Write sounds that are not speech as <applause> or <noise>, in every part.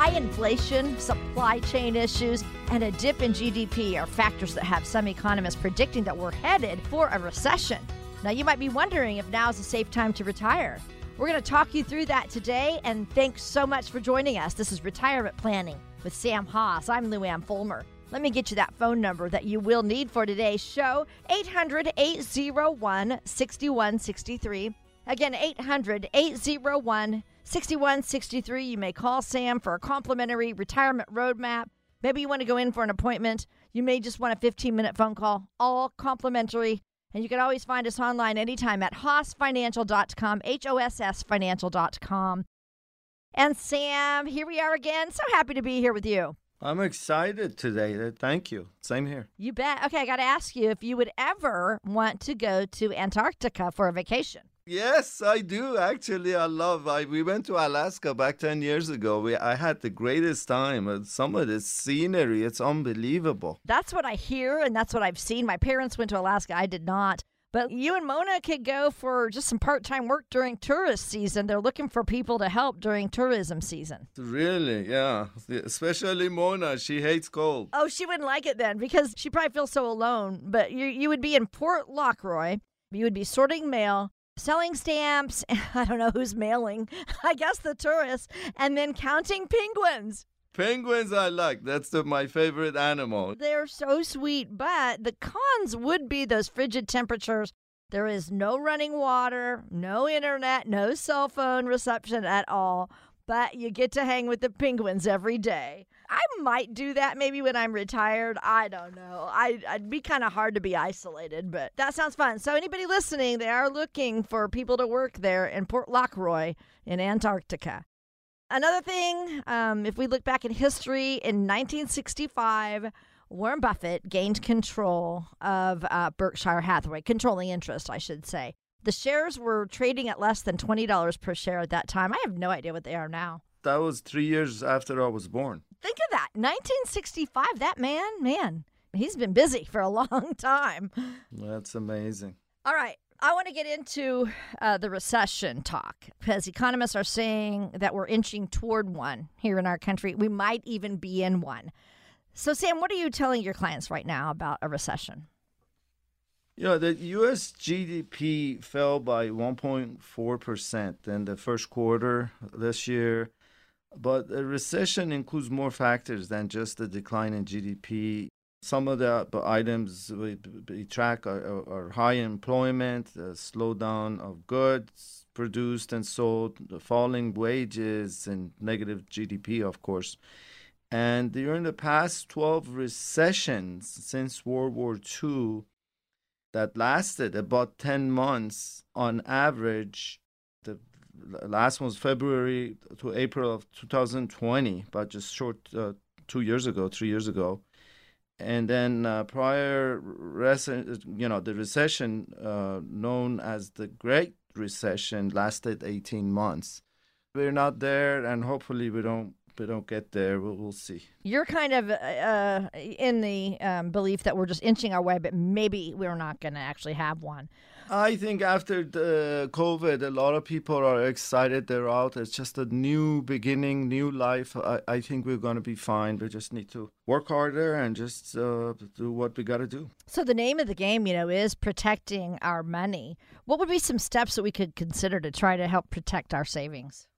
High inflation, supply chain issues, and a dip in GDP are factors that have some economists predicting that we're headed for a recession. Now, you might be wondering if now is a safe time to retire. We're going to talk you through that today, and thanks so much for joining us. This is Retirement Planning with Sam Hoss. I'm Lou Luann Fulmer. Let me get you that phone number that you will need for today's show 800 801 6163. Again, 800 801 6163. You may call Sam for a complimentary retirement roadmap. Maybe you want to go in for an appointment. You may just want a 15 minute phone call, all complimentary. And you can always find us online anytime at hossfinancial.com, H O S S financial.com. And Sam, here we are again. So happy to be here with you. I'm excited today. Thank you. Same here. You bet. Okay, I got to ask you if you would ever want to go to Antarctica for a vacation. Yes, I do. Actually, I love. I we went to Alaska back ten years ago. We I had the greatest time. Some of the scenery, it's unbelievable. That's what I hear, and that's what I've seen. My parents went to Alaska. I did not. But you and Mona could go for just some part time work during tourist season. They're looking for people to help during tourism season. Really, yeah. Especially Mona. She hates cold. Oh, she wouldn't like it then because she probably feels so alone. But you, you would be in Port Lockroy. You would be sorting mail, selling stamps. <laughs> I don't know who's mailing. <laughs> I guess the tourists. And then counting penguins. Penguins, I like. That's the, my favorite animal. They're so sweet, but the cons would be those frigid temperatures. There is no running water, no internet, no cell phone reception at all, but you get to hang with the penguins every day. I might do that maybe when I'm retired. I don't know. I, I'd be kind of hard to be isolated, but that sounds fun. So, anybody listening, they are looking for people to work there in Port Lockroy in Antarctica. Another thing, um, if we look back in history, in 1965, Warren Buffett gained control of uh, Berkshire Hathaway, controlling interest, I should say. The shares were trading at less than $20 per share at that time. I have no idea what they are now. That was three years after I was born. Think of that. 1965, that man, man, he's been busy for a <laughs> long time. That's amazing. All right. I want to get into uh, the recession talk because economists are saying that we're inching toward one here in our country. We might even be in one. So, Sam, what are you telling your clients right now about a recession? You know, the U.S. GDP fell by 1.4% in the first quarter this year. But a recession includes more factors than just the decline in GDP. Some of the items we, we track are, are, high employment, the slowdown of goods produced and sold, falling wages, and negative GDP, of course. And during the past 12 recessions since World War II, that lasted about 10 months on average, last one was February to April of 2020, but just short uh, two years ago, three years ago and then uh, prior, you know, the recession uh, known as the Great Recession lasted 18 months. We're not there, and hopefully we don't we don't get there. We'll, we'll see. You're kind of uh, in the um, belief that we're just inching our way, but maybe we're not going to actually have one. I think after the COVID, a lot of people are excited. They're out. It's just a new beginning, new life. I, I think we're going to be fine. We just need to work harder and just uh, do what we got to do. So the name of the game, you know, is protecting our money. What would be some steps that we could consider to try to help protect our savings?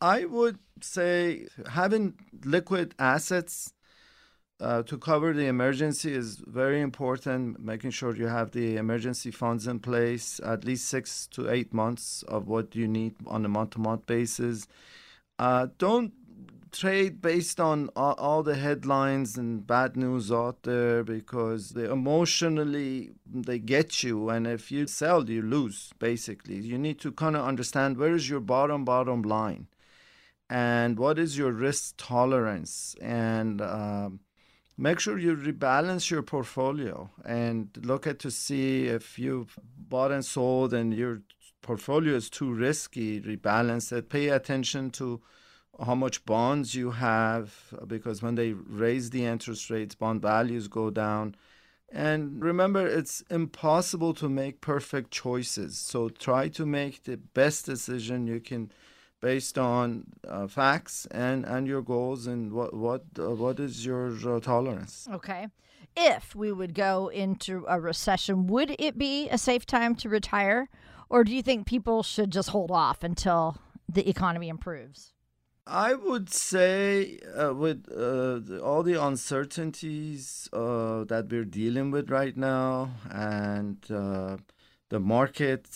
I would say having liquid assets uh, to cover the emergency is very important. Making sure you have the emergency funds in place, at least six to eight months of what you need on a month to month basis. Uh, don't trade based on all, all, the headlines and bad news out there because they emotionally they get you and if you sell you lose basically you need to kind of understand where is your bottom bottom line and what is your risk tolerance and um, make sure you rebalance your portfolio and look at to see if you've bought and sold and your portfolio is too risky rebalance it. Pay attention to how much bonds you have because when they raise the interest rates bond values go down. And remember it's impossible to make perfect choices. So try to make the best decision you can based on uh, facts and, and your goals and what what uh, what is your uh, tolerance. Okay. If we would go into a recession, would it be a safe time to retire, or do you think people should just hold off until the economy improves? I would say, uh, with uh, the, all the uncertainties uh, that we're dealing with right now, and uh, the market,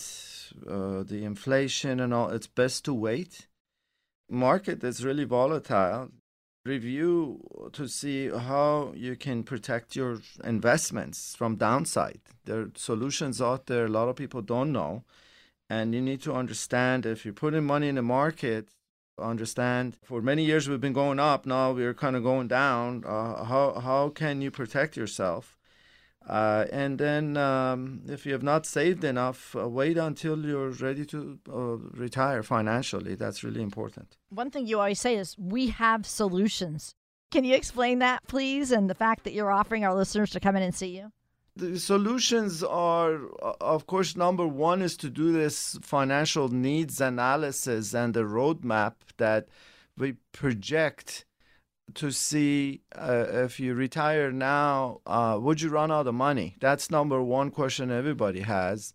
uh, the inflation, and all, it's best to wait. Market is really volatile. Review to see how you can protect your investments from downside. There are solutions out there a lot of people don't know, and you need to understand if you're putting money in the market understand for many years we've been going up now we're kind of going down uh, how how can you protect yourself uh, and then um, if you have not saved enough uh, wait until you're ready to uh, retire financially. That's really important. One thing you always say is we have solutions. Can you explain that please? And the fact that you're offering our listeners to come in and see you? The solutions are of course number one is to do this financial needs analysis and the roadmap that we project to see uh, if you retire now uh, would you run out of money? That's number one question everybody has.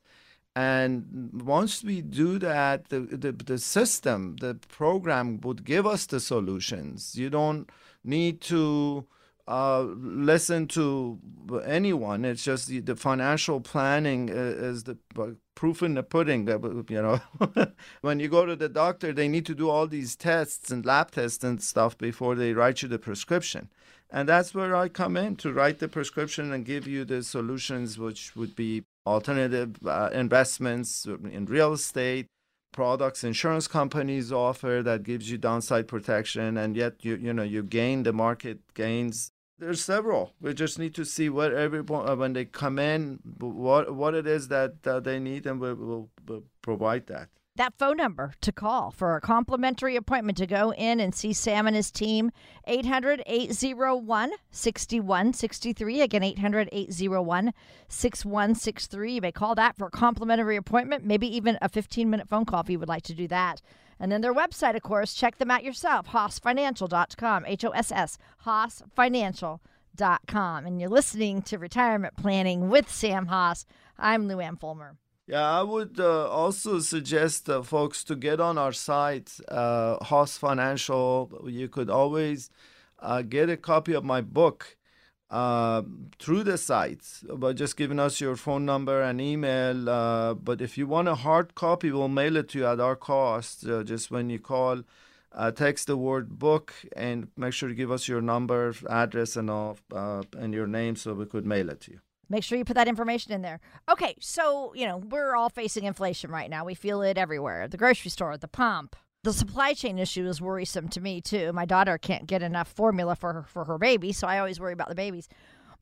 And once we do that the, the, the system the program would give us the solutions. You don't need to uh, listen to anyone. It's just the, the financial planning is the proof in the pudding. You know, <laughs> when you go to the doctor, they need to do all these tests and lab tests and stuff before they write you the prescription. And that's where I come in to write the prescription and give you the solutions, which would be alternative uh, investments in real estate, products insurance companies offer that gives you downside protection and yet you you know you gain the market gains there's several. We just need to see what everyone uh, when they come in, what what it is that uh, they need, and we will we'll provide that. That phone number to call for a complimentary appointment to go in and see Sam and his team 800 801 6163. Again, 800 801 6163. You may call that for a complimentary appointment, maybe even a 15 minute phone call if you would like to do that. And then their website, of course, check them out yourself, hossfinancial.com, H O S S, hossfinancial.com. And you're listening to Retirement Planning with Sam Hoss. I'm Lou Ann Fulmer. Yeah, I would uh, also suggest uh, folks to get on our site, uh, Hoss Financial. You could always uh, get a copy of my book uh, through the site by just giving us your phone number and email. Uh, but if you want a hard copy, we'll mail it to you at our cost. Uh, just when you call, uh, text the word book and make sure to give us your number, address, and all, uh, and your name so we could mail it to you. Make sure you put that information in there. Okay, so, you know, we're all facing inflation right now. We feel it everywhere the grocery store, the pump, the supply chain issue is worrisome to me too. My daughter can't get enough formula for her, for her baby, so I always worry about the babies.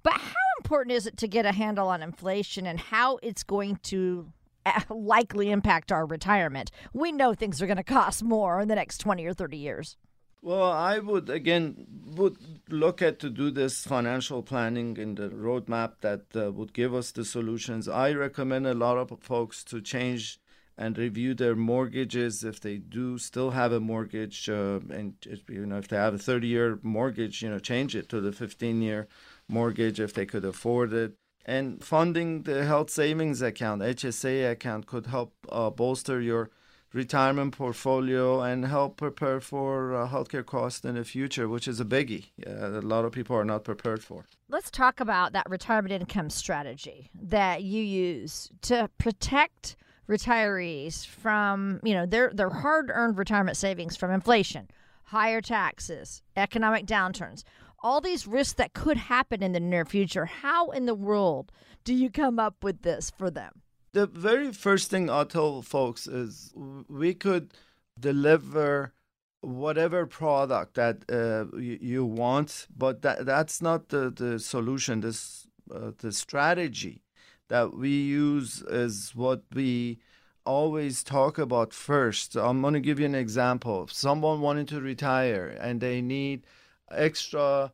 But how important is it to get a handle on inflation and how it's going to uh, <laughs> likely impact our retirement? We know things are going to cost more in the next 20 or 30 years. Well, I would again would look at to do this financial planning in the roadmap that uh, would give us the solutions. I recommend a lot of folks to change and review their mortgages if they do still have a mortgage uh, and you know if they have a 30 year mortgage you know change it to the 15 year mortgage if they could afford it and funding the health savings account hsa account could help uh, bolster your retirement portfolio and help prepare for uh, healthcare costs in the future, which is a biggie. Uh, a lot of people are not prepared for. Let's talk about that retirement income strategy that you use to protect retirees from, you know, their their hard-earned retirement savings from inflation, higher taxes, economic downturns, all these risks that could happen in the near future. How in the world do you come up with this for them? The very first thing I'll tell folks is we could deliver whatever product that uh, you, you, want, but that that's not the, the solution. This uh, the strategy that we use is what we always talk about first. I'm going to give you an example. If someone wanted to retire and they need extra,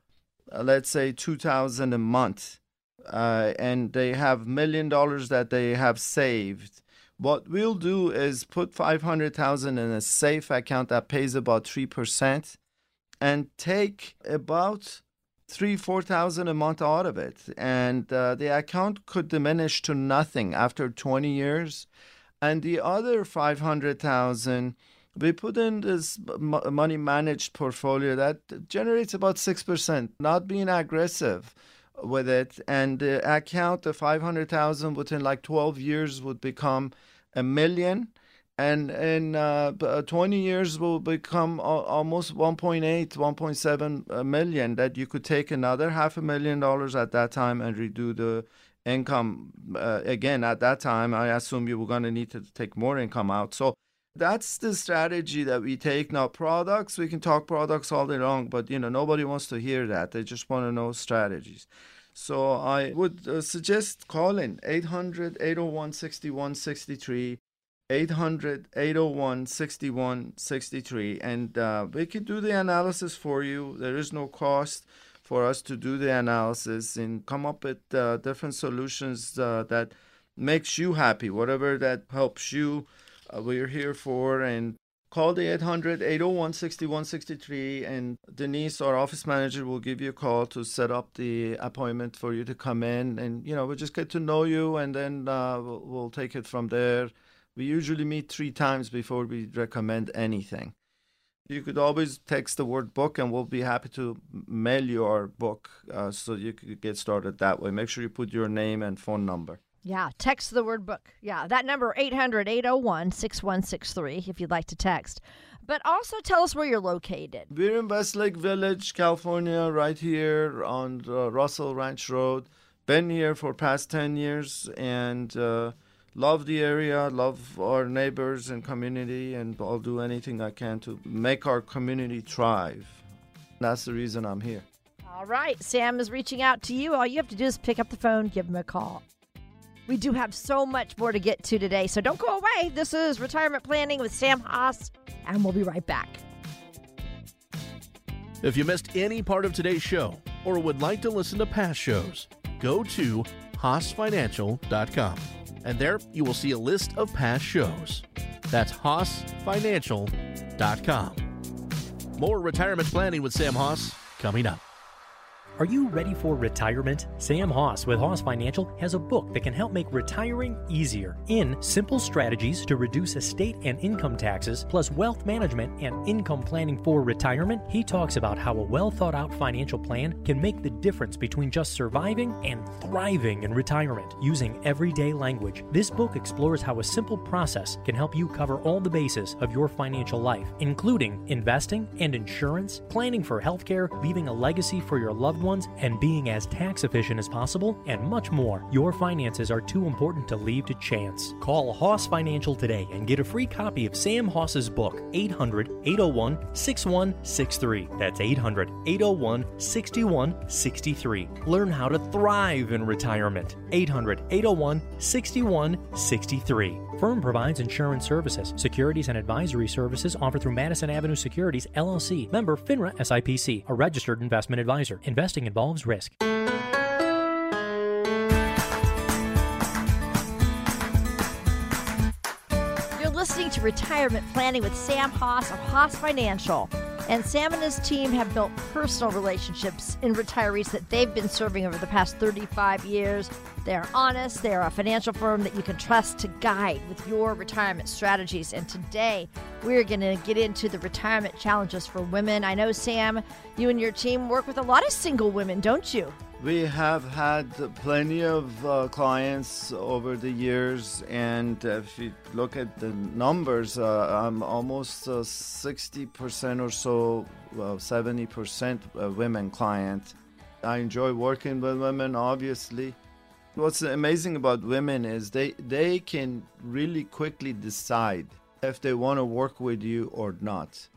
uh, let's say, 2000 a month, uh, and they have million dollars that they have saved, What we'll do is put 500,000 in a safe account that pays about 3% and take about three, 4,000 a month out of it. And uh, the account could diminish to nothing after 20 years. And the other 500,000 we put in this money managed portfolio that generates about 6%, not being aggressive with it. And the account, the 500,000 within like 12 years would become a million. And in uh, uh 20 years will become almost 1.8, 1.7 uh, million that you could take another half a million dollars at that time and redo the income uh, again at that time. I assume you were going to need to take more income out. So that's the strategy that we take. Now products we can talk products all day long but you know nobody wants to hear that. They just want to know strategies. So i would uh, suggest calling 800 801 6163 800 801 6163 and uh, we can do the analysis for you. There is no cost for us to do the analysis and come up with uh, different solutions uh, that makes you happy whatever that helps you uh, we're here for. And call the 800 801 6163 and denise our office manager will give you a call to set up the appointment for you to come in. And you know we'll just get to know you and then uh, we'll, we'll, take it from there we usually meet three times before we recommend anything you could always text the word book and we'll be happy to mail you our book uh, so you could get started that way make sure you put your name and phone number yeah, text the word book. Yeah, that number 800-801-6163 if you'd like to text. But also tell us where you're located. We're in Westlake Village, California, right here on Russell Ranch Road. Been here for past 10 years and uh, love the area, love our neighbors and community, and I'll do anything I can to make our community thrive. That's the reason I'm here. All right, Sam is reaching out to you. All you have to do is pick up the phone, give him a call. We do have so much more to get to today, so don't go away. This is Retirement Planning with Sam Hoss, and we'll be right back. If you missed any part of today's show or would like to listen to past shows, go to hossfinancial.com, and there you will see a list of past shows. That's hossfinancial.com. More retirement planning with Sam Hoss coming up. Are you ready for retirement? Sam Hoss with Hoss Financial has a book that can help make retiring easier in Simple Strategies to Reduce Estate and Income Taxes, plus Wealth Management and Income Planning for Retirement. He talks about how a well thought out financial plan can make the difference between just surviving and thriving in retirement using everyday language. This book explores how a simple process can help you cover all the bases of your financial life, including investing and insurance, planning for healthcare, leaving a legacy for your loved ones, and being as tax efficient as possible, and much more. Your finances are too important to leave to chance. Call Hoss Financial today and get a free copy of Sam Hoss's book, 800 801 6163. That's 800 801 6163. Learn how to thrive in retirement. 800 801 6163. Firm provides insurance services, securities, and advisory services offered through Madison Avenue Securities, LLC, member FINRA SIPC, a registered investment advisor. Investing involves risk. Retirement Planning with Sam Hoss of Hoss Financial. And Sam and his team have built personal relationships in retirees that they've been serving over the past 35 years. They're honest, they're a financial firm that you can trust to guide with your retirement strategies. And today, we're going to get into the retirement challenges for women. I know, Sam, you and your team work with a lot of single women, don't you? We have had plenty of uh, clients over the years, and if you look at the numbers, uh, I'm almost uh, 60% or so, well, 70% uh, women client. I enjoy working with women, obviously. What's amazing about women is they, they can really quickly decide if they want to work with you or not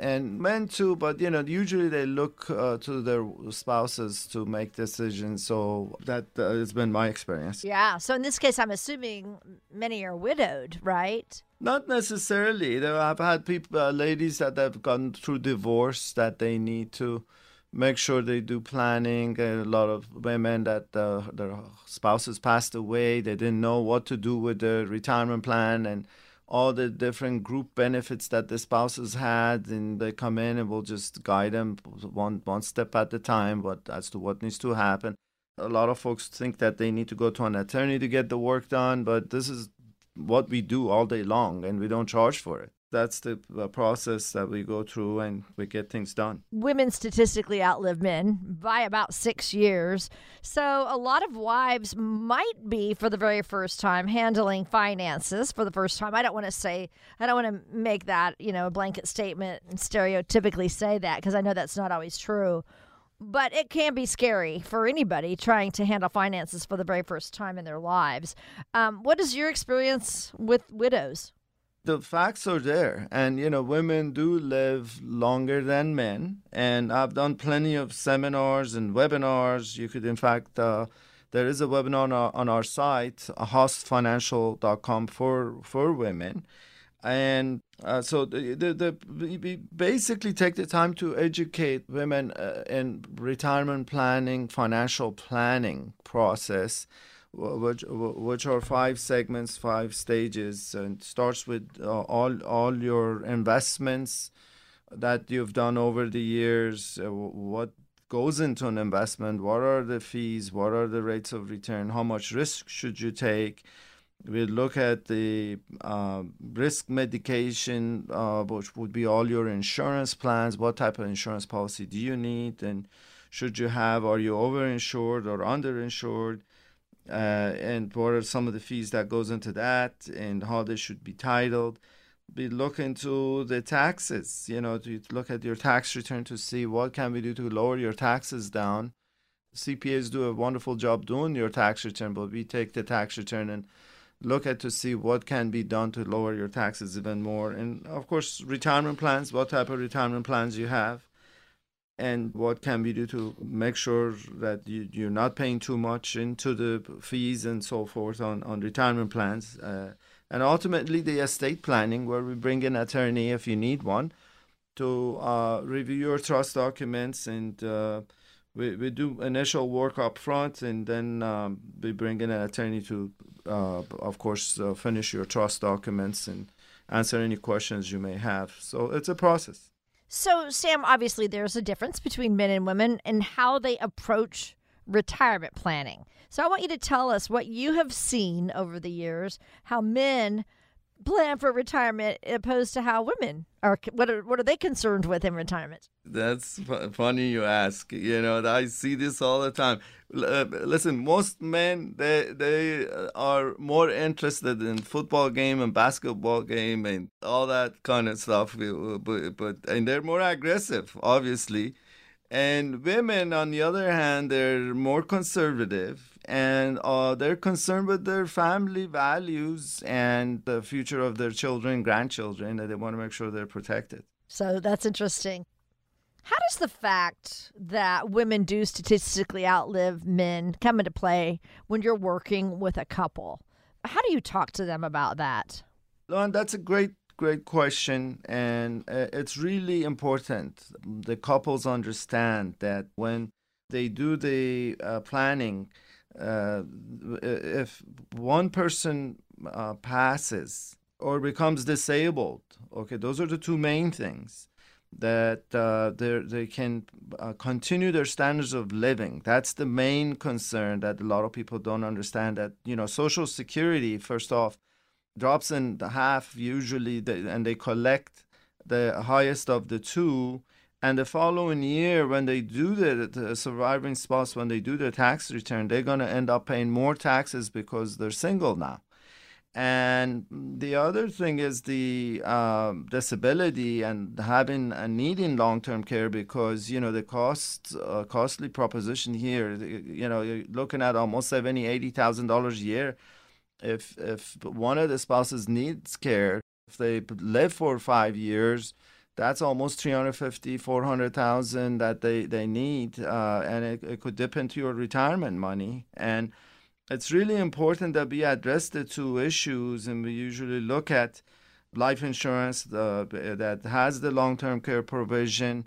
and men too but you know usually they look uh, to their spouses to make decisions so that uh, has been my experience. Yeah so in this case i'm assuming many are widowed right? Not necessarily. I've had people uh, ladies that have gone through divorce that they need to make sure they do planning. A lot of women that uh, their spouses passed away, they didn't know what to do with their retirement plan and all the different group benefits that the spouses had, and they come in and we'll just guide them one one step at a time, but as to what needs to happen. A lot of folks think that they need to go to an attorney to get the work done, but this is what we do all day long, and we don't charge for it that's the, process that we go through and we get things done. Women statistically outlive men by about six years. So a lot of wives might be, for the very first time, handling finances for the first time. I don't want to say, I don't want to make that, you know, a blanket statement and stereotypically say that because I know that's not always true. But it can be scary for anybody trying to handle finances for the very first time in their lives. Um, what is your experience with widows? The facts are there. And you know women do live longer than men. And i've done plenty of seminars and webinars. You could in fact uh, there is a webinar on our, on our site hossfinancial.com for for women. And uh, so the, the, the, we basically take the time to educate women uh, in retirement planning financial planning process which which are five segments, five stages, and starts with uh, all all your investments that you've done over the years. Uh, what goes into an investment? What are the fees? What are the rates of return? How much risk should you take? We look at the uh, risk mitigation, uh, which would be all your insurance plans. What type of insurance policy do you need? And should you have? Are you overinsured or underinsured? Uh, and what are some of the fees that goes into that and how they should be titled. Be look into the taxes you know to look at your tax return to see what can we do to lower your taxes down. Cpas do a wonderful job doing your tax return but we take the tax return and look at to see what can be done to lower your taxes even more. And of course retirement plans what type of retirement plans you have and what can we do to make sure that you, you're not paying too much into the fees and so forth on, on retirement plans. Uh, and ultimately, the estate planning, where we bring in attorney if you need one to uh, review your trust documents and uh, we, we do initial work up front and then um, we bring in an attorney to, uh, of course, uh, finish your trust documents and answer any questions you may have. So it's a process. So, Sam, obviously, there's a difference between men and women and how they approach retirement planning. So, I want you to tell us what you have seen over the years, how men plan for retirement opposed to how women are what are what are they concerned with in retirement? That's funny you ask. You know i see this all the time. Uh, listen most men they they are more interested in football game and basketball game and all that kind of stuff but, but and they're more aggressive obviously. And women on the other hand they're more conservative and uh, they're concerned with their family values and the future of their children, grandchildren, that they want to make sure they're protected. So that's interesting. How does the fact that women do statistically outlive men come into play when you're working with a couple? How do you talk to them about that? Lauren, that's a great, great question. And uh, it's really important the couples understand that when they do the uh, planning, uh, if one person uh, passes or becomes disabled, okay, those are the two main things that uh, they can uh, continue their standards of living. That's the main concern that a lot of people don't understand. That you know, Social Security first off drops in half usually, and they collect the highest of the two and the following year, when they do the, the surviving spouse, when they do their tax return, they're going to end up paying more taxes because they're single now. And the other thing is the um, disability and having and needing long-term care because you know the cost uh, costly proposition here. You know, you're looking at almost seventy, eighty thousand dollars a year. If if one of the spouses needs care, if they live for five years, that's almost 350 400,000 that they they need uh, and it, it could dip into your retirement money and it's really important that we address the two issues and we usually look at life insurance uh, that has the long-term care provision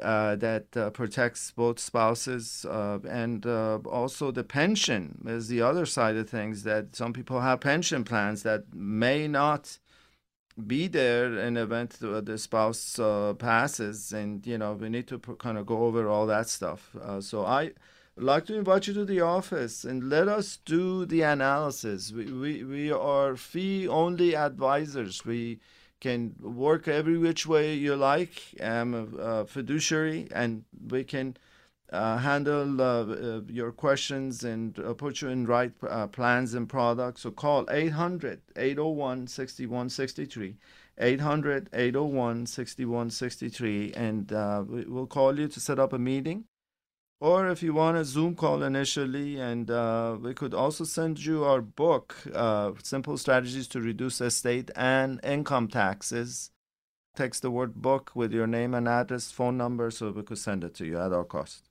uh, that uh, protects both spouses, uh, and uh, also the pension is the other side of things. That some people have pension plans that may not be there in event the spouse uh, passes, and you know we need to kind of go over all that stuff. Uh, so I like to invite you to the office and let us do the analysis. We we, we are fee only advisors. We can work every which way you like. I'm a, a fiduciary, and we can uh, handle uh, uh, your questions and uh, put you in right uh, plans and products. So call 800 801 6163. 800 801 6163, and we'll call you to set up a meeting or if you want a Zoom call initially, and uh, we could also send you our book, uh, Simple Strategies to Reduce Estate and Income Taxes. Text the word book with your name and address, phone number, so we could send it to you at our cost.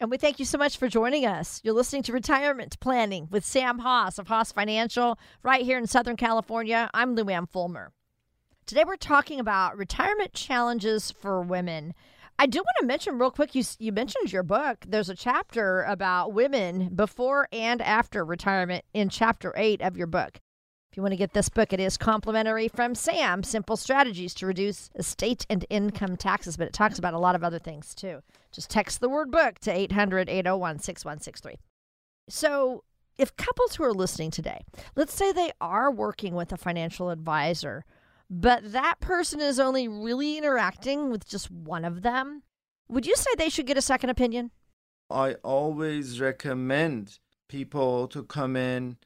And we thank you so much for joining us. You're listening to Retirement Planning with Sam Hoss of Hoss Financial right here in Southern California. I'm Luann Fulmer. Today we're talking about retirement challenges for women. I do want to mention real quick. You you mentioned your book. There's a chapter about women before and after retirement in chapter eight of your book. If you want to get this book, it is complimentary from Sam. Simple strategies to reduce estate and income taxes, but it talks about a lot of other things too. Just text the word book to 800 801 6163. So, if couples who are listening today, let's say they are working with a financial advisor but that person is only really interacting with just one of them, would you say they should get a second opinion? I always recommend people to come in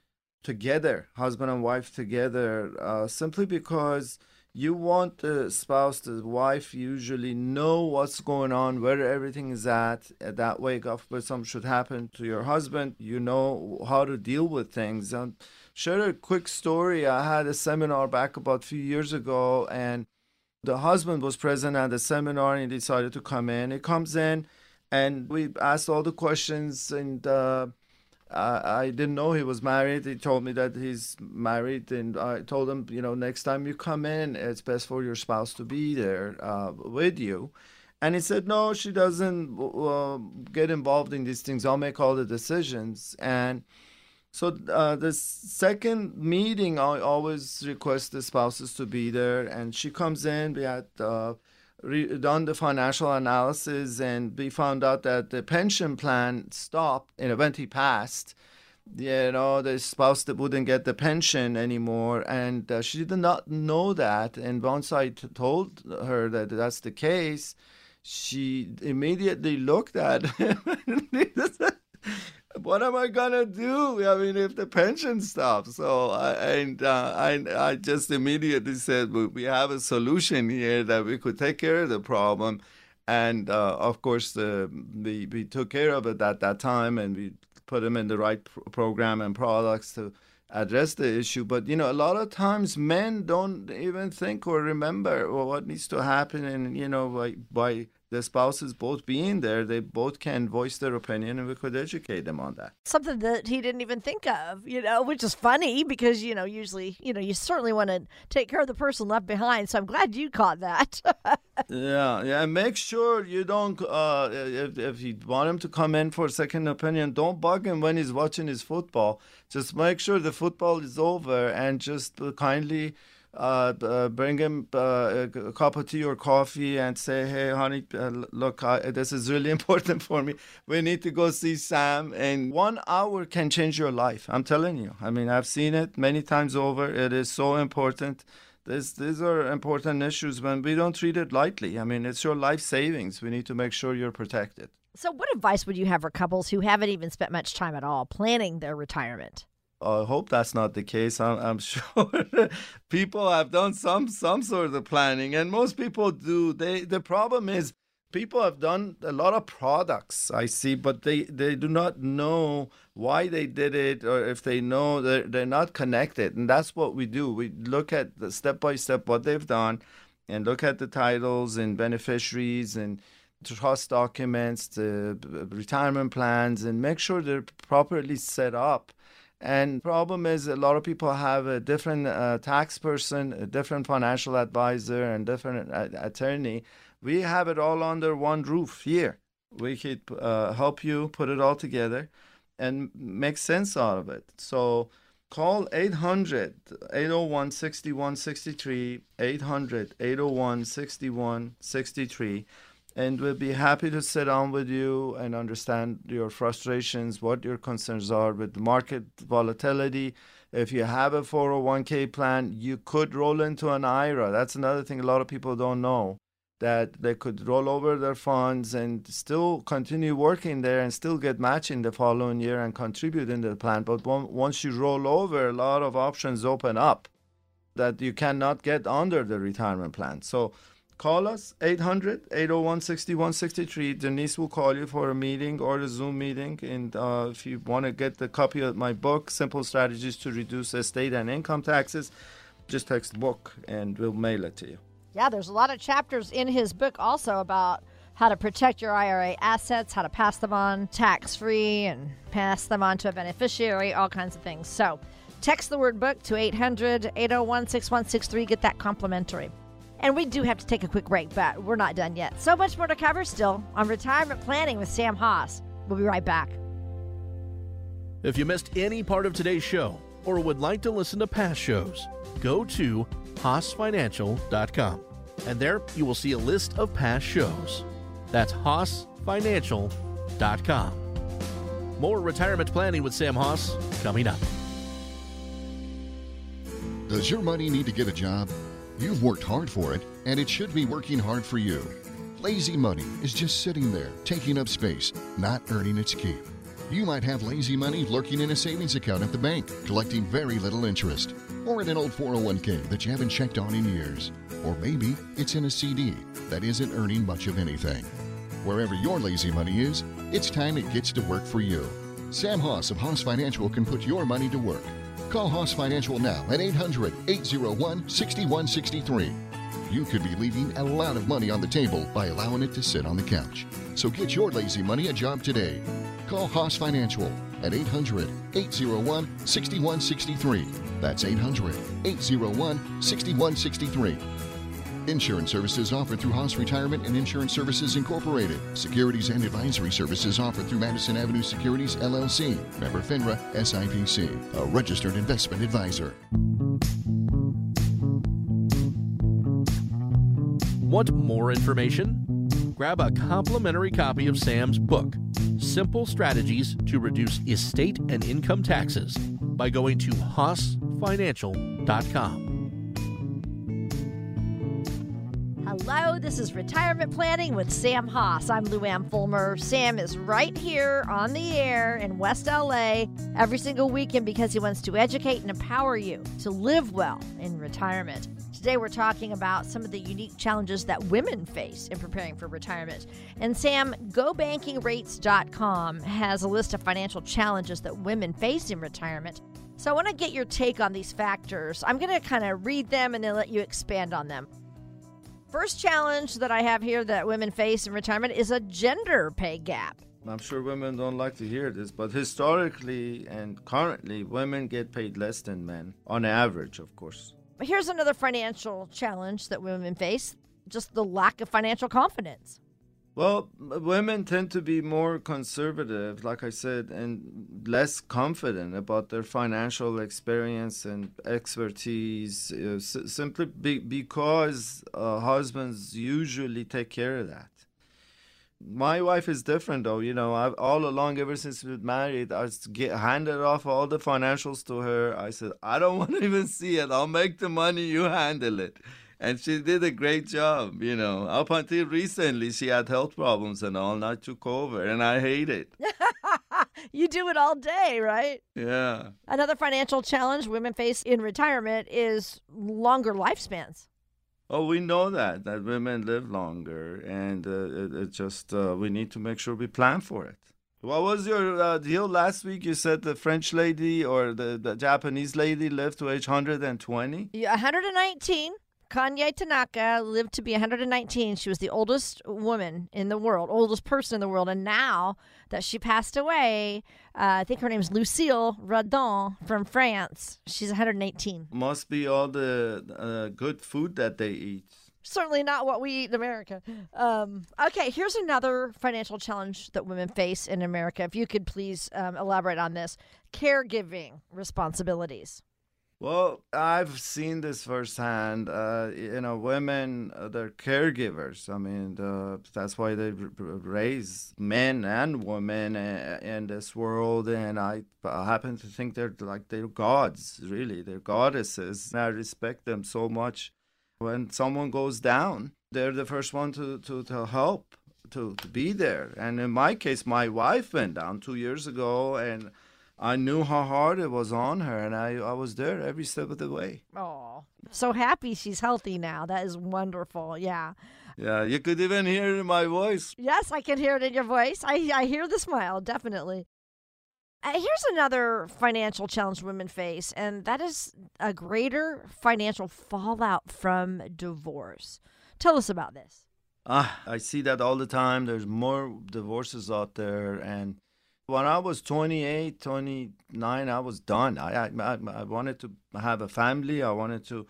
together, husband and wife together, uh, simply because you want the spouse, the wife, usually know what's going on, where everything is at. That way, if something should happen to your husband, you know how to deal with things. And share a quick story. I had a seminar back about a few years ago, and the husband was present at the seminar and he decided to come in. He comes in, and we asked all the questions, and uh, I, didn't know he was married. He told me that he's married, and I told him, you know, next time you come in, it's best for your spouse to be there uh, with you. And he said, no, she doesn't uh, get involved in these things. I'll make all the decisions. And so uh, the second meeting, I always request the spouses to be there, and she comes in. We had uh, re- done the financial analysis, and we found out that the pension plan stopped in event he passed. You know, the spouse that wouldn't get the pension anymore, and uh, she did not know that. And once I t- told her that that's the case, she immediately looked at <laughs> him <laughs> what am I gonna do? I mean, if the pension stops, so I and uh, I I just immediately said we have a solution here that we could take care of the problem, and uh, of course the we we took care of it at that time, and we put them in the right pr- program and products to address the issue. But you know, a lot of times men don't even think or remember what needs to happen, and you know, by by the spouses both being there, they both can voice their opinion and we could educate them on that. Something that he didn't even think of, you know, which is funny because, you know, usually, you know, you certainly want to take care of the person left behind. So I'm glad you caught that. <laughs> yeah, yeah. And make sure you don't, uh, if, if you want him to come in for a second opinion, don't bug him when he's watching his football. Just make sure the football is over and just kindly uh, uh, bring him uh, a cup of tea or coffee and say, "Hey, honey, uh, look, I, this is really <laughs> important for me. We need to go see Sam." And one hour can change your life. I'm telling you. I mean, I've seen it many times over. It is so important. This, these are important issues when we don't treat it lightly. I mean, it's your life savings. We need to make sure you're protected. So, what advice would you have for couples who haven't even spent much time at all planning their retirement? I hope that's not the case. I'm, I'm <laughs> sure people have done some some sort of planning, and most people do. They the problem is people have done a lot of products I see, but they they do not know why they did it, or if they know they're they're not connected, and that's what we do. We look at the step by step what they've done, and look at the titles and beneficiaries and trust documents, the retirement plans, and make sure they're properly set up and problem is a lot of people have a different uh, tax person, a different financial advisor, and different uh, attorney. We have it all under one roof here. We could uh, help you put it all together and make sense out of it. So call 800 801 6163, 800 801 6163 and we'll be happy to sit down with you and understand your frustrations, what your concerns are with the market volatility. If you have a 401k plan, you could roll into an IRA. That's another thing a lot of people don't know that they could roll over their funds and still continue working there and still get matching the following year and contribute in the plan. But once you roll over, a lot of options open up that you cannot get under the retirement plan. So Call us 800 801 6163. Denise will call you for a meeting or a Zoom meeting. And uh, if you want to get the copy of my book, Simple Strategies to Reduce Estate and Income Taxes, just text book and we'll mail it to you. Yeah, there's a lot of chapters in his book also about how to protect your IRA assets, how to pass them on tax free and pass them on to a beneficiary, all kinds of things. So text the word book to 800 801 6163. Get that complimentary. And we do have to take a quick break, but we're not done yet. So much more to cover still on retirement planning with Sam Hoss. We'll be right back. If you missed any part of today's show or would like to listen to past shows, go to HossFinancial.com. And there you will see a list of past shows. That's HossFinancial.com. More retirement planning with Sam Hoss coming up. Does your money need to get a job? You've worked hard for it, and it should be working hard for you. Lazy money is just sitting there, taking up space, not earning its keep. You might have lazy money lurking in a savings account at the bank, collecting very little interest, or in an old 401k that you haven't checked on in years. Or maybe it's in a CD that isn't earning much of anything. Wherever your lazy money is, it's time it gets to work for you. Sam Hoss of Hoss Financial can put your money to work Call Hoss Financial now at 800 801 6163. You could be leaving a lot of money on the table by allowing it to sit on the couch. So get your lazy money a job today. Call Hoss Financial at 800 801 6163. That's 800 801 6163. Insurance services offered through Hoss Retirement and Insurance Services Incorporated. Securities and advisory services offered through Madison Avenue Securities LLC. Member FINRA SIPC, a registered investment advisor. Want more information? Grab a complimentary copy of Sam's book, Simple Strategies to Reduce Estate and Income Taxes, by going to HossFinancial.com. Hello, this is Retirement Planning with Sam Hoss. I'm Luann Fulmer. Sam is right here on the air in West LA every single weekend because he wants to educate and empower you to live well in retirement. Today, we're talking about some of the unique challenges that women face in preparing for retirement. And Sam, GoBankingRates.com has a list of financial challenges that women face in retirement. So I want to get your take on these factors. I'm going to kind of read them and then let you expand on them. First challenge that I have here that women face in retirement is a gender pay gap. I'm sure women don't like to hear this, but historically and currently, women get paid less than men, on average, of course. Here's another financial challenge that women face just the lack of financial confidence. Well, women tend to be more conservative, like I said, and less confident about their financial experience and expertise, uh, s- simply be- because uh, husbands usually take care of that. My wife is different, though. You know, I've all along, ever since we married, I get handed off all the financials to her. I said, I don't <laughs> want to even see it. I'll make the money. You handle it and she did a great job. You know, up until recently, she had health problems and all, and I took over, and I hate it. <laughs> you do it all day, right? Yeah. Another financial challenge women face in retirement is longer lifespans. Oh, we know that that women live longer, and uh, it, it just uh, we need to make sure we plan for it. What was your uh, deal last week? You said the French lady or the, the Japanese lady lived to age 120? Yeah, 119. Kane Tanaka lived to be 119. She was the oldest woman in the world, oldest person in the world. And now that she passed away, uh, I think her name is Lucile Randon from France. She's 118. Must be all the uh, good food that they eat. Certainly not what we eat in America. Um, okay, here's another financial challenge that women face in America. If you could please um, elaborate on this caregiving responsibilities. Well, I've seen this firsthand. Uh, you know, women, uh, they're caregivers. I mean, that's why they raise men and women uh, in this world. And I, I happen to think they're like they're gods, really. They're goddesses. And I respect them so much. When someone goes down, they're the first one to, to, to help, to, to be there. And in my case, my wife went down two years ago, and I knew how hard it was on her, and I, I was there every step of the way. Oh, so happy she's healthy now. That is wonderful. Yeah. Yeah, you could even hear it in my voice. Yes, I can hear it in your voice. I, I hear the smile, definitely. Uh, here's another financial challenge women face, and that is a greater financial fallout from divorce. Tell us about this. Ah, I see that all the time. There's more divorces out there, and when I was 28, 29, I was done. I, I, I wanted to have a family. I wanted to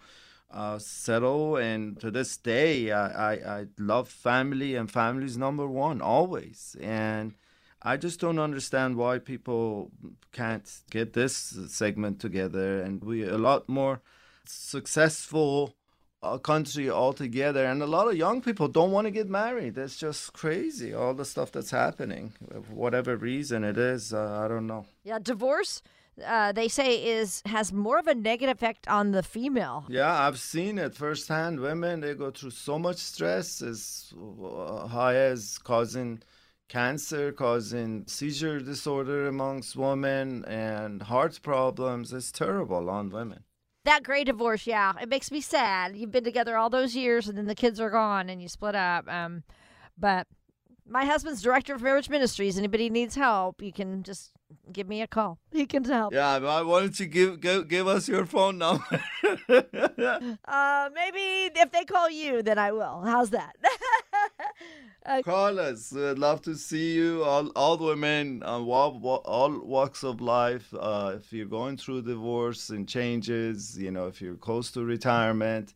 uh, settle. And to this day, I, I, I love family, and family is number one always. And I just don't understand why people can't get this segment together. And we a lot more successful a country altogether. And a lot of young people don't want to get married. That's just crazy. All the stuff that's happening, whatever reason it is, uh, I don't know. Yeah, divorce. Uh, they say is has more of a negative effect on the female. Yeah, I've seen it firsthand. Women they go through so much stress, as uh, high as causing cancer, causing seizure disorder amongst women, and heart problems. It's terrible on women. That great divorce, yeah, it makes me sad. You've been together all those years, and then the kids are gone, and you split up. Um, but my husband's director of marriage ministries. Anybody needs help, you can just give me a call. He can help. Yeah, why don't you give give, give us your phone number? <laughs> uh, maybe if they call you, then I will. How's that? <laughs> uh, Call us. We'd love to see you. All, all women, uh, all, all walks of life. Uh, if you're going through divorce and changes, you know, if you're close to retirement,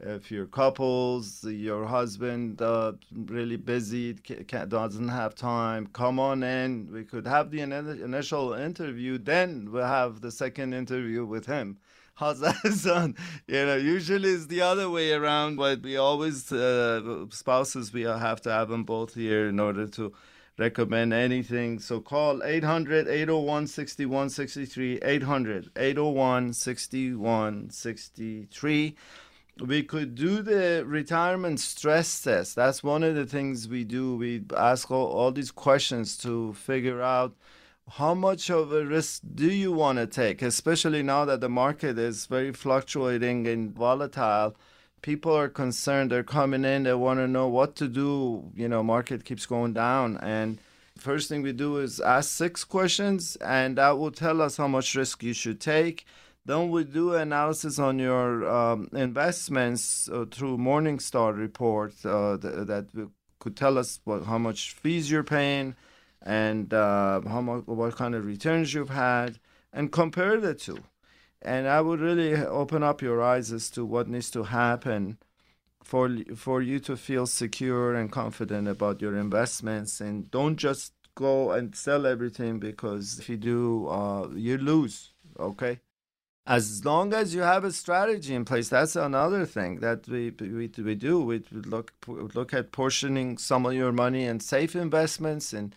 if you're couples, your husband uh, really busy, doesn't have time, come on in. We could have the initial interview, then we'll have the second interview with him. How's <laughs> that? You know, usually it's the other way around, but we always, uh, spouses, we have to have them both here in order to recommend anything. So call 800 801 6163. 800 801 6163 we could do the retirement stress test. That's one of the things we do. We ask all, all these questions to figure out how much of a risk do you want to take, especially now that the market is very fluctuating and volatile. People are concerned. They're coming in. They want to know what to do. You know, market keeps going down, and first thing we do is ask six questions, and that will tell us how much risk you should take then we do analysis on your um, investments uh, through Morningstar report uh, th- that could tell us what, how much fees you're paying and uh, how much, what kind of returns you've had, and compare the two. And I would really open up your eyes as to what needs to happen for for you to feel secure and confident about your investments, and don't just go and sell everything because if you do, uh, you lose. Okay as long as you have a strategy in place that's another thing that we we, we do we look look at portioning some of your money in safe investments and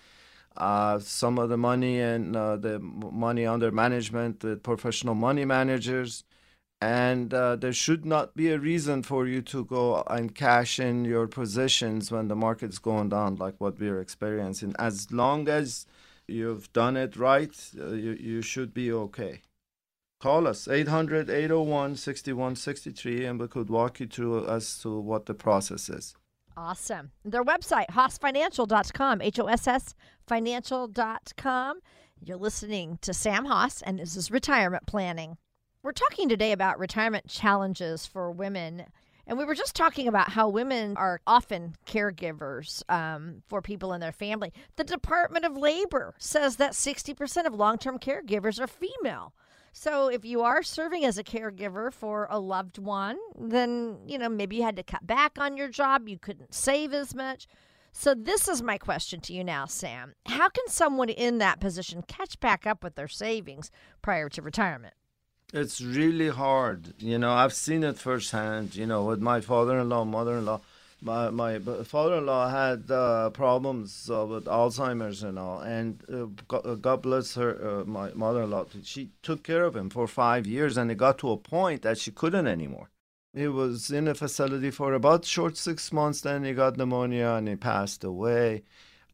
uh, some of the money and uh, the money under management the professional money managers. And uh, there should not be a reason for you to go and cash in your positions when the market's going down like what we're experiencing. As long as you've done it right uh, you, you should be okay. Call us 800 801 6163 and we could walk you through as to what the process is. Awesome. Their website, hossfinancial.com, H O S S financial.com. You're listening to Sam Hoss, and this is retirement planning. We're talking today about retirement challenges for women. And we were just talking about how women are often caregivers um, for people in their family. The Department of Labor says that 60% of long term caregivers are female. So if you are serving as a caregiver for a loved one, then, you know, maybe you had to cut back on your job, you couldn't save as much. So this is my question to you now, Sam. How can someone in that position catch back up with their savings prior to retirement? It's really hard. You know, I've seen it firsthand, you know, with my father-in-law, mother-in-law my my father-in-law had uh, problems uh, with Alzheimer's and all, and uh, God, God, bless her, uh, my mother-in-law. She took care of him for five years, and it got to a point that she couldn't anymore. He was in a facility for about short six months. Then he got pneumonia and he passed away.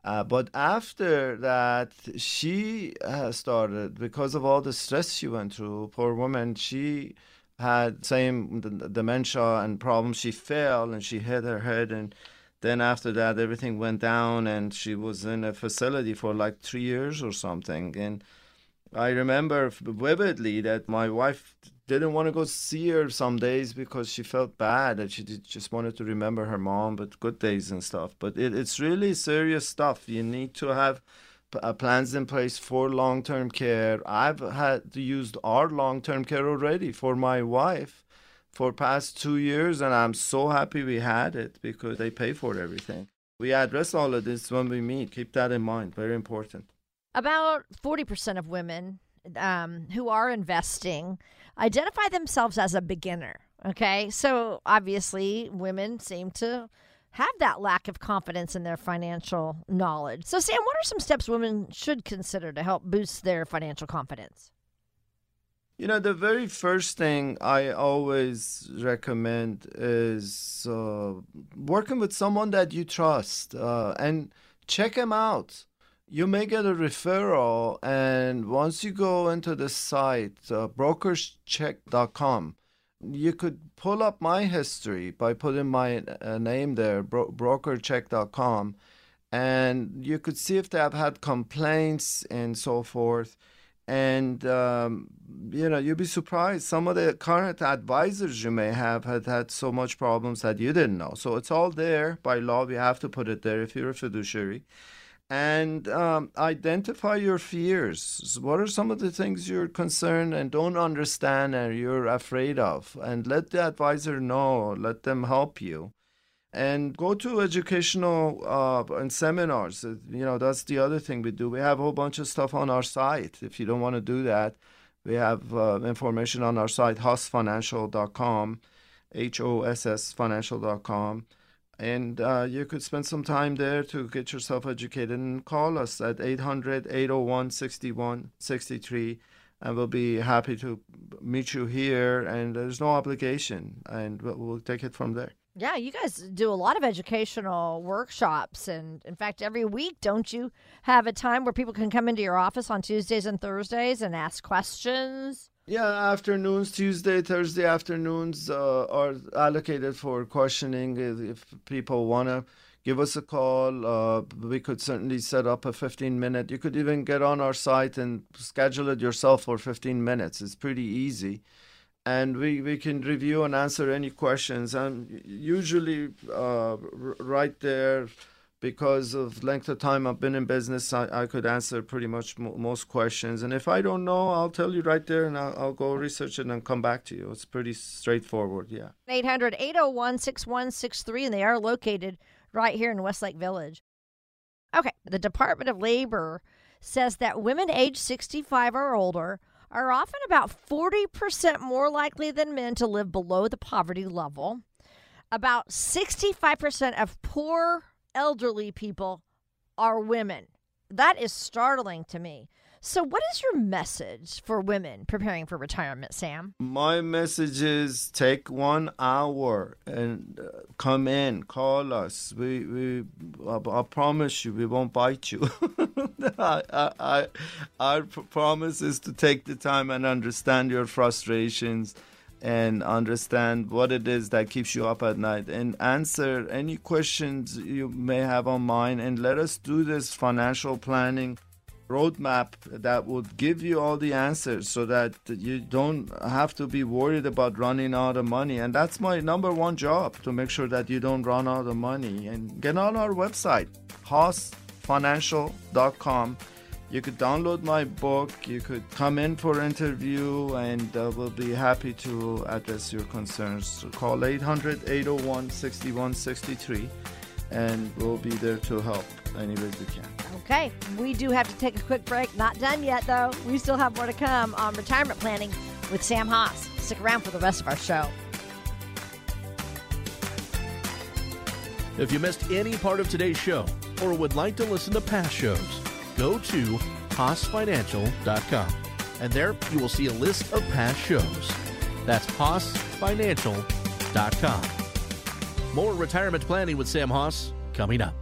Uh, but after that, she started because of all the stress she went through. Poor woman, she had same dementia and problems. She fell and she hit her head, and then after that, everything went down, and she was in a facility for like three years or something. And I remember vividly that my wife didn't want to go see her some days because she felt bad and she just wanted to remember her mom, but good days and stuff. But it, it's really serious stuff. You need to have uh, plans in place for long-term care. I've had used our long-term care already for my wife for past two years, and I'm so happy we had it because they pay for everything. We address all of this when we meet. Keep that in mind. Very important. About 40% of women um, who are investing identify themselves as a beginner. Okay. So obviously, women seem to have that lack of confidence in their financial knowledge. So, Sam, what are some steps women should consider to help boost their financial confidence? You know, the very first thing I always recommend is uh, working with someone that you trust uh, and check them out. You may get a referral, and once you go into the site, uh, brokerscheck.com, you could pull up my history by putting my uh, name there, bro- brokercheck.com, and you could see if they have had complaints and so forth. And, um, you know, you'd be surprised. Some of the current advisors you may have had had so much problems that you didn't know. So it's all there by law. We have to put it there if you're a fiduciary and um, identify your fears. What are some of the things you're concerned and don't understand and you're afraid of? And let the advisor know, let them help you. And go to educational uh, and seminars. Uh, you know, that's the other thing we do. We have a whole bunch of stuff on our site. If you don't want to do that, we have uh, information on our site, hossfinancial.com, H O S S financial.com and uh, you could spend some time there to get yourself educated and call us at 800 801 6163 and we'll be happy to meet you here and there's no obligation. And we'll, we'll take it from there. Yeah you guys do a lot of educational workshops. And in fact every week don't you have a time where people can come into your office on tuesdays and thursdays and ask questions yeah, afternoons, Tuesday, Thursday afternoons uh, are allocated for questioning. If people want to give us a call, uh, we could certainly set up a 15 minute. You could even get on our site and schedule it yourself for 15 minutes. It's pretty easy. And we, we can review and answer any questions. And usually, uh, right there, because of length of time I've been in business, I, I could answer pretty much most questions. And if I don't know, I'll tell you right there and I'll, I'll go research it and come back to you. It's pretty straightforward, yeah. 800 801 6163, and they are located right here in Westlake Village. Okay, the Department of Labor says that women age 65 or older are often about 40% more likely than men to live below the poverty level. About 65% of poor elderly people are women. That is startling to me. So, what is your message for women preparing for retirement, Sam? My message is take one hour and uh, come in, call us. We, we, I, I promise you, we won't bite you. <laughs> I, I, I, our promise is to take the time and understand your frustrations and understand what it is that keeps you up at night and answer any questions you may have on mind and let us do this financial planning roadmap that would give you all the answers so that you don't have to be worried about running out of money. And that's my number one job to make sure that you don't run out of money. And get on our website hossfinancial.com You could download my book. You could come in for an interview, and uh, we'll be happy to address your concerns. So call 800 801 6163, and we'll be there to help any way we can. Okay, we do have to take a quick break. Not done yet, though. We still have more to come on retirement planning with Sam Hoss. Stick around for the rest of our show. If you missed any part of today's show or would like to listen to past shows, go to HossFinancial.com and there you will see a list of past shows. That's HossFinancial.com. More retirement planning with Sam Hoss coming up.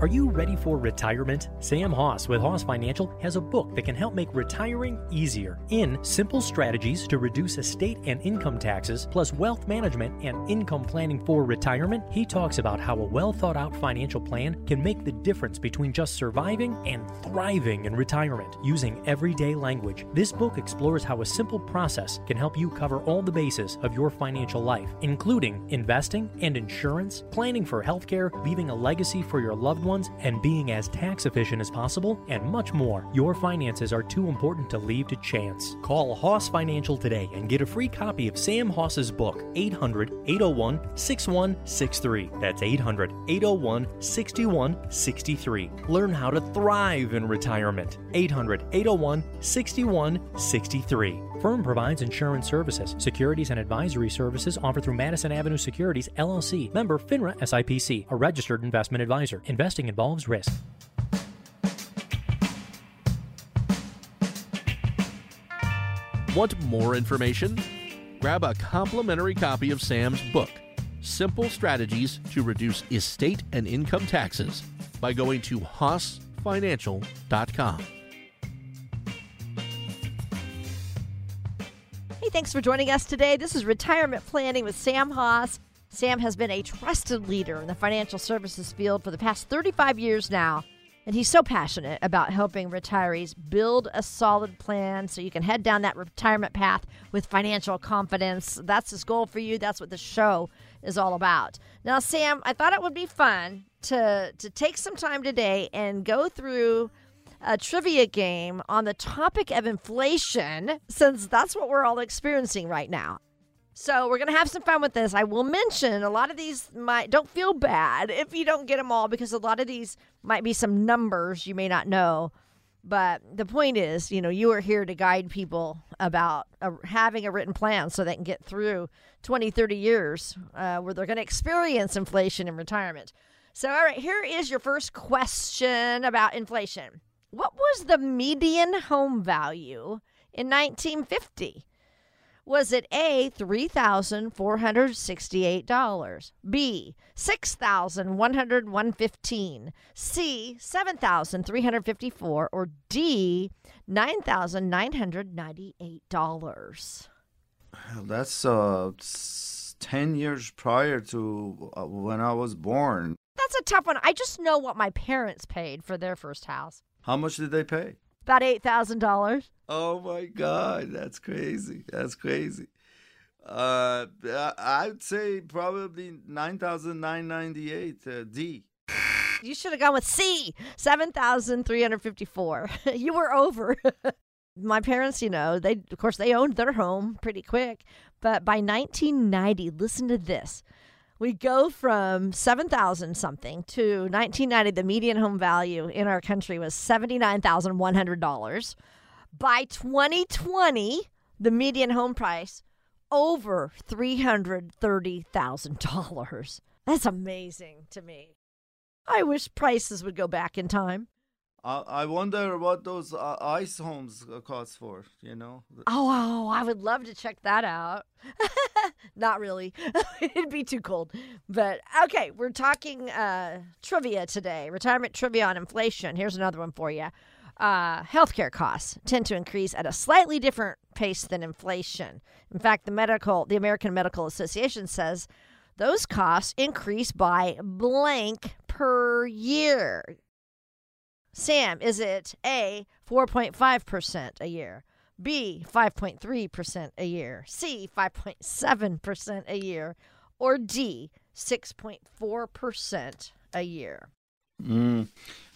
Are you ready for retirement? Sam Hoss with Hoss Financial has a book that can help make retiring easier in simple strategies to reduce estate and income taxes, plus wealth management and income planning for retirement. He talks about how a well thought out financial plan can make the difference between just surviving and thriving in retirement using everyday language. This book explores how a simple process can help you cover all the bases of your financial life, including investing and insurance, planning for healthcare, leaving a legacy for your loved ones, and being as tax efficient as possible, and much more. Your finances are too important to leave to chance. Call Hoss Financial today and get a free copy of Sam Hoss's book, 800 801 6163. That's 800 801 6163. Learn how to thrive in retirement. 800 801 6163. Firm provides insurance services, securities, and advisory services offered through Madison Avenue Securities, LLC, member FINRA SIPC, a registered investment advisor. Investing involves risk. Want more information? Grab a complimentary copy of Sam's book, Simple Strategies to Reduce Estate and Income Taxes, by going to HossFinancial.com. Hey, thanks for joining us today. This is Retirement Planning with Sam Hoss. Sam has been a trusted leader in the financial services field for the past 35 years now, and he's so passionate about helping retirees build a solid plan so you can head down that retirement path with financial confidence. That's his goal for you. That's what the show is all about. Now, Sam, I thought it would be fun to to take some time today and go through a trivia game on the topic of inflation, since that's what we're all experiencing right now. So we're gonna have some fun with this. I will mention a lot of these might don't feel bad if you don't get them all because a lot of these might be some numbers you may not know. But the point is, you know, you are here to guide people about having a written plan so they can get through 20, 30 years uh, where they're going to experience inflation in retirement. So, all right, here is your first question about inflation. What was the median home value in 1950? Was it A, $3,468, B, $6,115, C, 7,354, or D, $9,998? That's uh, 10 years prior to uh, when I was born. That's a tough one. I just know what my parents paid for their first house. How much did they pay? About $8,000. Oh my God, that's crazy. That's crazy. Uh, I'd say probably 9,998 uh, D. You should have gone with C, 7,354. <laughs> you were over. <laughs> My parents, you know, they of course they owned their home pretty quick, but by 1990, listen to this. We go from 7,000 something to 1990 the median home value in our country was $79,100. By 2020, the median home price over $330,000. That's amazing to me. I wish prices would go back in time. I, I wonder what those uh, ice homes uh, cost for, you know? Oh, oh, I would love to check that out. <laughs> Not really. <laughs> It'd be too cold. But okay, we're talking uh, trivia today retirement trivia on inflation. Here's another one for you. Uh, healthcare costs tend to increase at a slightly different pace than inflation. In fact, the medical, the American Medical Association says those costs increase by blank per year. Sam, is it A, 4.5% a year, B, 5.3% a year, C, 5.7% a year, or D, 6.4% a year? Mm.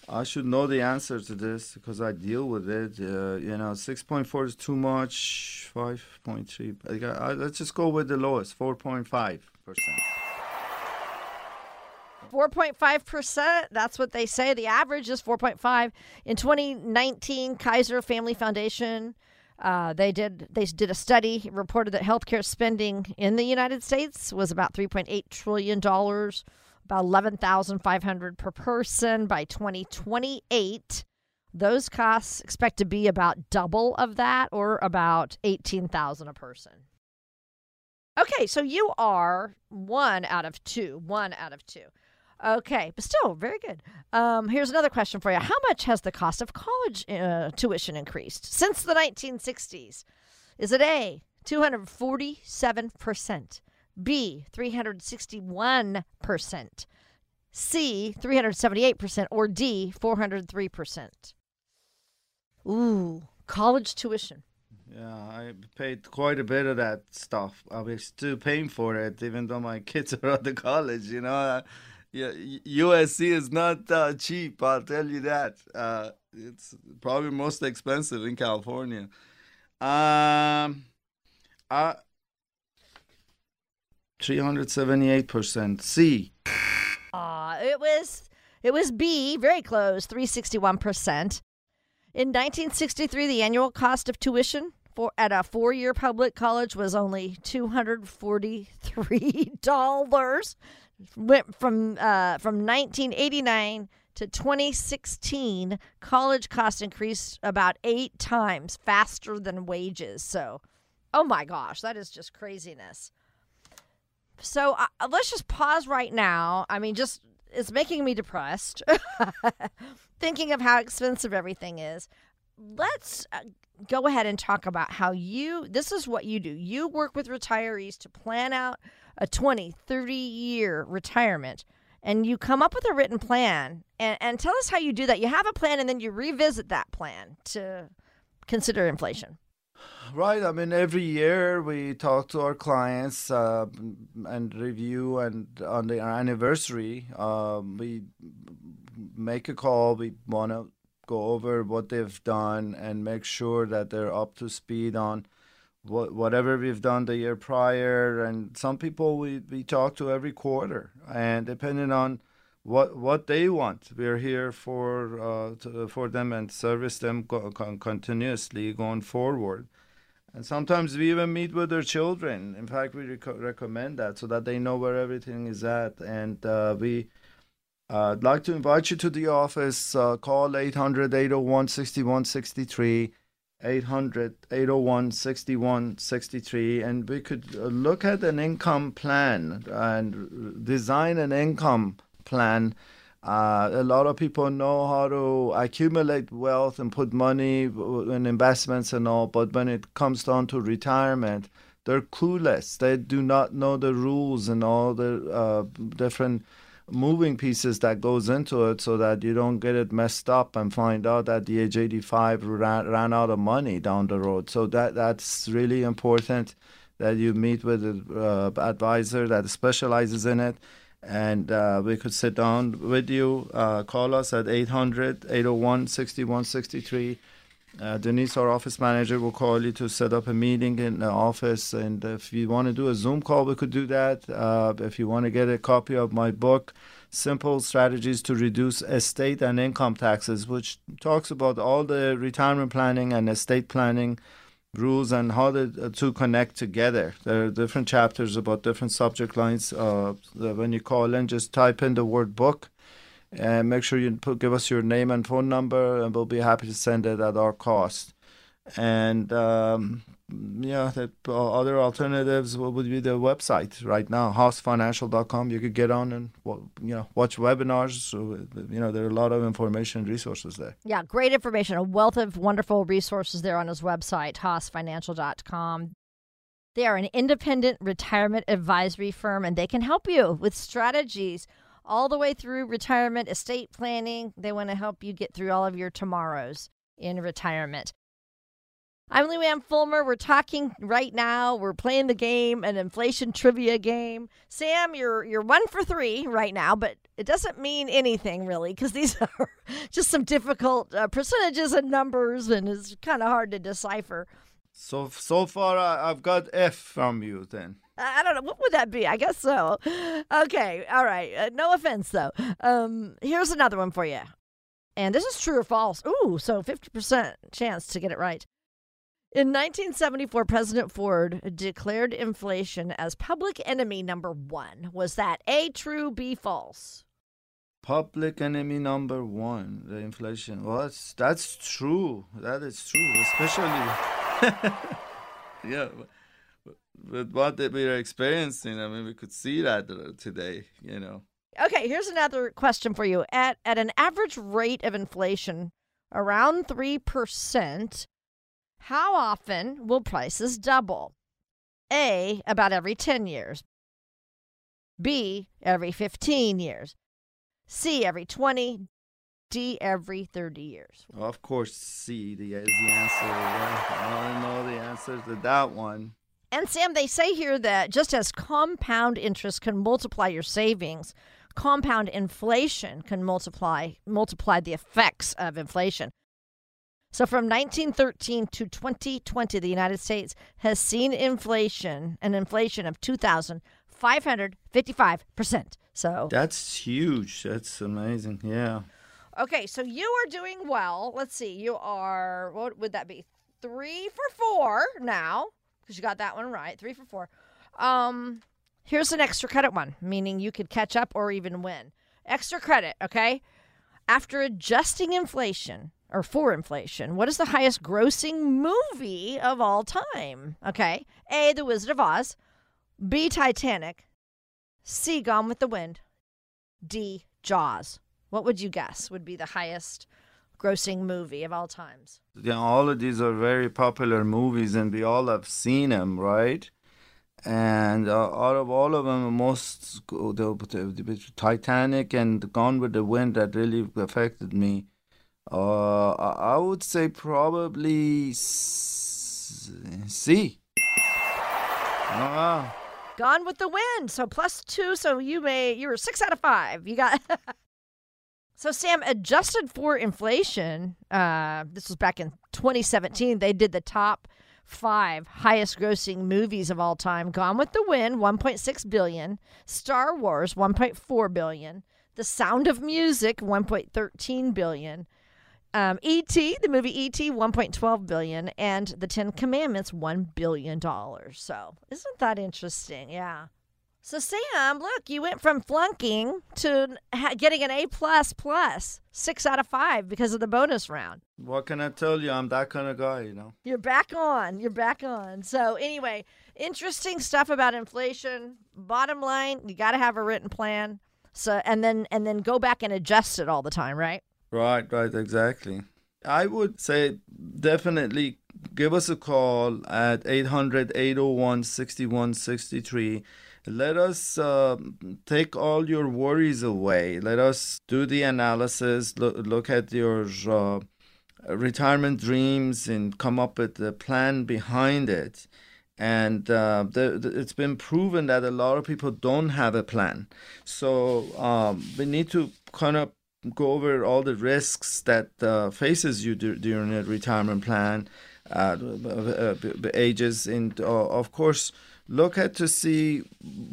I should know the answer to this because I deal with it. Uh, you know, 6.4 is too much. 5.3. I, let's just go with the lowest, 4.5 percent. 4.5%. That's what they say. The average is 4.5. In 2019, Kaiser Family Foundation uh, they did they did a study reported that healthcare spending in the United States was about 3.8 trillion dollars, about 11,500 per person by 2028. Those costs expect to be about double of that or about 18,000 a person. Okay, so you are one out of two, one out of two. Okay, but still very good. Um, here's another question for you. How much has the cost of college uh, tuition increased since the 1960s? Is it A, 247%, B, 361%, C, 378%, or D, 403%? Ooh, college tuition. Yeah, I paid quite a bit of that stuff. I'm still paying for it, even though my <laughs> kids are at the college. You know, yeah, USC is not uh, cheap. I'll tell you that. Uh, it's probably most expensive in California. Um, uh, 378% C. Uh, it was it was B, very close, 361%. In 1963, the annual cost of tuition for at a four-year public college was only $243 went from uh, from 1989 to 2016, college costs increased about eight times faster than wages. So, oh my gosh, that is just craziness. So uh, let's just pause right now. I mean, just it's making me depressed <laughs> thinking of how expensive everything is. Let's uh, go ahead and talk about how you this is what you do. You work with retirees to plan out a 20, 30 year retirement and you come up with a written plan and, and tell us how you do that. You have a plan and then you revisit that plan to consider inflation. Right. I mean, every year we talk to our clients uh, and review, and on the anniversary, um, we make a call. We want to go over what they've done and make sure that they're up to speed on what, whatever we've done the year prior. And some people we, we talk to every quarter, and depending on what what they want, we're here for uh, to, for them and service them co- continuously going forward. And sometimes we even meet with their children. In fact, we rec- recommend that so that they know where everything is at. And uh, we uh, I'd like to invite you to the office. Uh, call 800 801 6163 800 801 6163 and we could uh, look at an income plan and design an income plan uh, a lot of people know how to accumulate wealth and put money in investments and all but when it comes down to retirement they're clueless they do not know the rules and all the uh, different moving pieces that goes into it so that you don't get it messed up and find out that the age 85 ran, ran out of money down the road. So that that's really important that you meet with an uh, advisor that specializes in it. And uh, we could sit down with you. Uh, call us at 800 801 6163 uh, Denise, our office manager, will call you to set up a meeting in the office. And if you want to do a Zoom call, we could do that. Uh, if you want to get a copy of my book, Simple Strategies to Reduce Estate and Income Taxes, which talks about all the retirement planning and estate planning rules and how the uh, two connect together. There are different chapters about different subject lines. Uh, when you call in, just type in the word book and make sure you put, give us your name and phone number, and we'll be happy to send it at our cost. And um, yeah, the uh, other alternatives would be the website right now, hossfinancial.com. You could get on and you know watch webinars. So, you know there are a lot of information and resources there. Yeah, great information, a wealth of wonderful resources there on his website, hossfinancial.com. They are an independent retirement advisory firm, and they can help you with strategies all the way through retirement, estate planning. They want to help you get through all of your tomorrows in retirement. I'm Luann Fulmer. We're talking right now. We're playing the game, an inflation trivia game. Sam, you're you're one for three right now, but it doesn't mean anything really because these <laughs> are just some difficult uh, percentages and numbers, and it's kind of hard to decipher. So so far, I, I've got F from you. Then I don't know what would that be. I guess so. Okay, all right. Uh, no offense though. Um, here's another one for you, and this is true or false. Ooh, so fifty percent chance to get it right. In 1974, President Ford declared inflation as public enemy number one. Was that A, true, B, false? public enemy number one, the inflation. Well, that's that's true. That is true, especially <laughs> yeah. With- what we are experiencing, I mean, we could see that uh, today. You know. Okay, here's another question for you. At at an average rate of inflation around 3%, how often will prices double? A, about every 10 years. B, every 15 years. C, every 20. D, every 30 years. Of course, C the uh, is the answer. I know the answer to that one. And Sam, they say here that just as compound interest can multiply your savings, compound inflation can multiply multiply the effects of inflation. So from 1913 to 2020, the United States has seen inflation, an inflation of 2,555%. So That's huge. That's amazing. Yeah. Okay, so you are doing well. Let's see. You are, what would that be? Three for four now, because you got that one right. Three for four. Um, here's an extra credit one, meaning you could catch up or even win. Extra credit, okay? After adjusting inflation or for inflation, what is the highest grossing movie of all time? Okay. A, The Wizard of Oz. B, Titanic. C, Gone with the Wind. D, Jaws. What would you guess would be the highest grossing movie of all times? Yeah, all of these are very popular movies, and we all have seen them, right? And uh, out of all of them, most the, the, Titanic and Gone with the Wind that really affected me. Uh, I would say probably C. Ah, Gone with the Wind. So plus two. So you may you were six out of five. You got. <laughs> so Sam adjusted for inflation. Uh, this was back in 2017. They did the top five highest grossing movies of all time. Gone with the Wind, 1.6 billion. Star Wars, 1.4 billion. The Sound of Music, 1.13 billion. Um, E.T., the movie E.T., 1.12 billion, and The Ten Commandments, $1 billion. So isn't that interesting? Yeah. So Sam, look, you went from flunking to ha- getting an A plus plus, six out of five because of the bonus round. what can I tell you? I'm that kind of guy, you know. You're back on. You're back on. So anyway, interesting stuff about inflation. Bottom line, you got to have a written plan. So and then and then go back and adjust it all the time, right? Right, right, exactly. I would say definitely give us a call at 800 801 6163. Let us uh, take all your worries away. Let us do the analysis, look, look at your uh, retirement dreams, and come up with a plan behind it. And uh, the, the, it's been proven that a lot of people don't have a plan. So um, we need to kind of go over all the risks that uh, faces you dur- during a retirement plan, uh, uh, ages, and uh, of course look at to see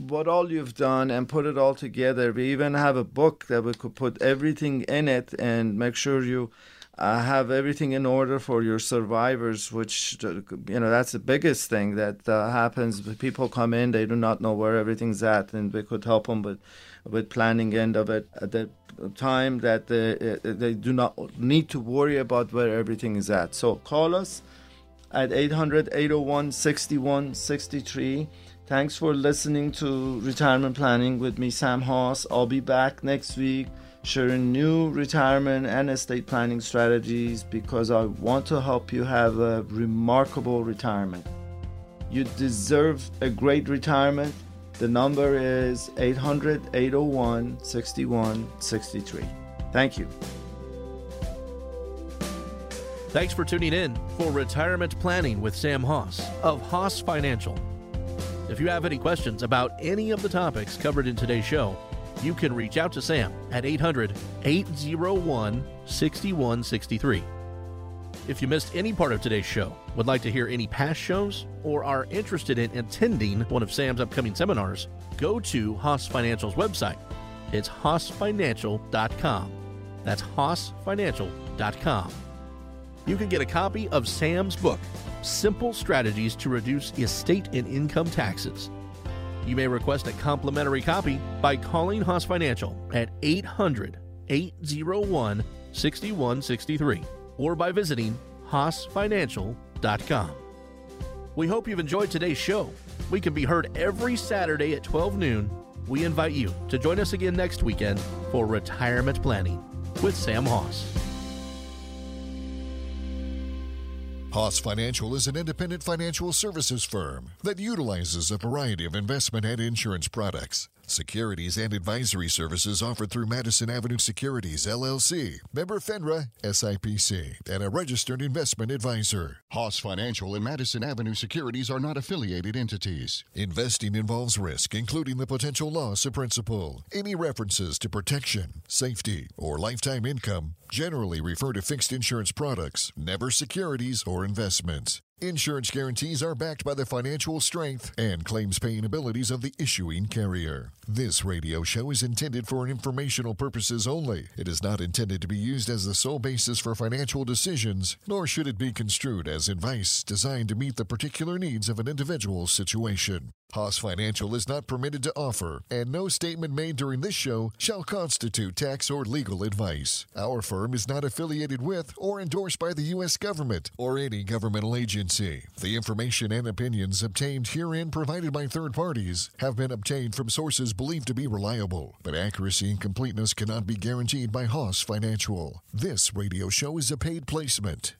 what all you've done and put it all together. We even have a book that we could put everything in it and make sure you uh, have everything in order for your survivors, which, you know, that's the biggest thing that uh, happens. People come in, they do not know where everything's at, and we could help them with, with planning end of it at the time that they, they do not need to worry about where everything is at. So call us at 800 801 6163. Thanks for listening to Retirement Planning with me, Sam Hoss. I'll be back next week sharing new retirement and estate planning strategies because I want to help you have a remarkable retirement. You deserve a great retirement. The number is 800 801 6163. Thank you. Thanks for tuning in for Retirement Planning with Sam Hoss of Hoss Financial. If you have any questions about any of the topics covered in today's show, you can reach out to Sam at 800 801 6163. If you missed any part of today's show, would like to hear any past shows, or are interested in attending one of Sam's upcoming seminars, go to Hoss Financial's website. It's hossfinancial.com. That's hossfinancial.com. You can get a copy of Sam's book, Simple Strategies to Reduce Estate and Income Taxes. You may request a complimentary copy by calling Hoss Financial at 800 801 6163 or by visiting hossfinancial.com. We hope you've enjoyed today's show. We can be heard every Saturday at 12 noon. We invite you to join us again next weekend for Retirement Planning with Sam Hoss. Hoss Financial is an independent financial services firm that utilizes a variety of investment and insurance products. Securities and advisory services offered through Madison Avenue Securities, LLC, member FINRA, SIPC, and a registered investment advisor. Hoss Financial and Madison Avenue Securities are not affiliated entities. Investing involves risk, including the potential loss of principal. Any references to protection, safety, or lifetime income generally refer to fixed insurance products, never securities or investments. Insurance guarantees are backed by the financial strength and claims paying abilities of the issuing carrier. This radio show is intended for informational purposes only. It is not intended to be used as the sole basis for financial decisions, nor should it be construed as advice designed to meet the particular needs of an individual's situation. Hoss Financial is not permitted to offer, and no statement made during this show shall constitute tax or legal advice. Our firm is not affiliated with or endorsed by the U.S. government or any governmental agency. The information and opinions obtained herein provided by third parties have been obtained from sources believed to be reliable, but accuracy and completeness cannot be guaranteed by Hoss Financial. This radio show is a paid placement.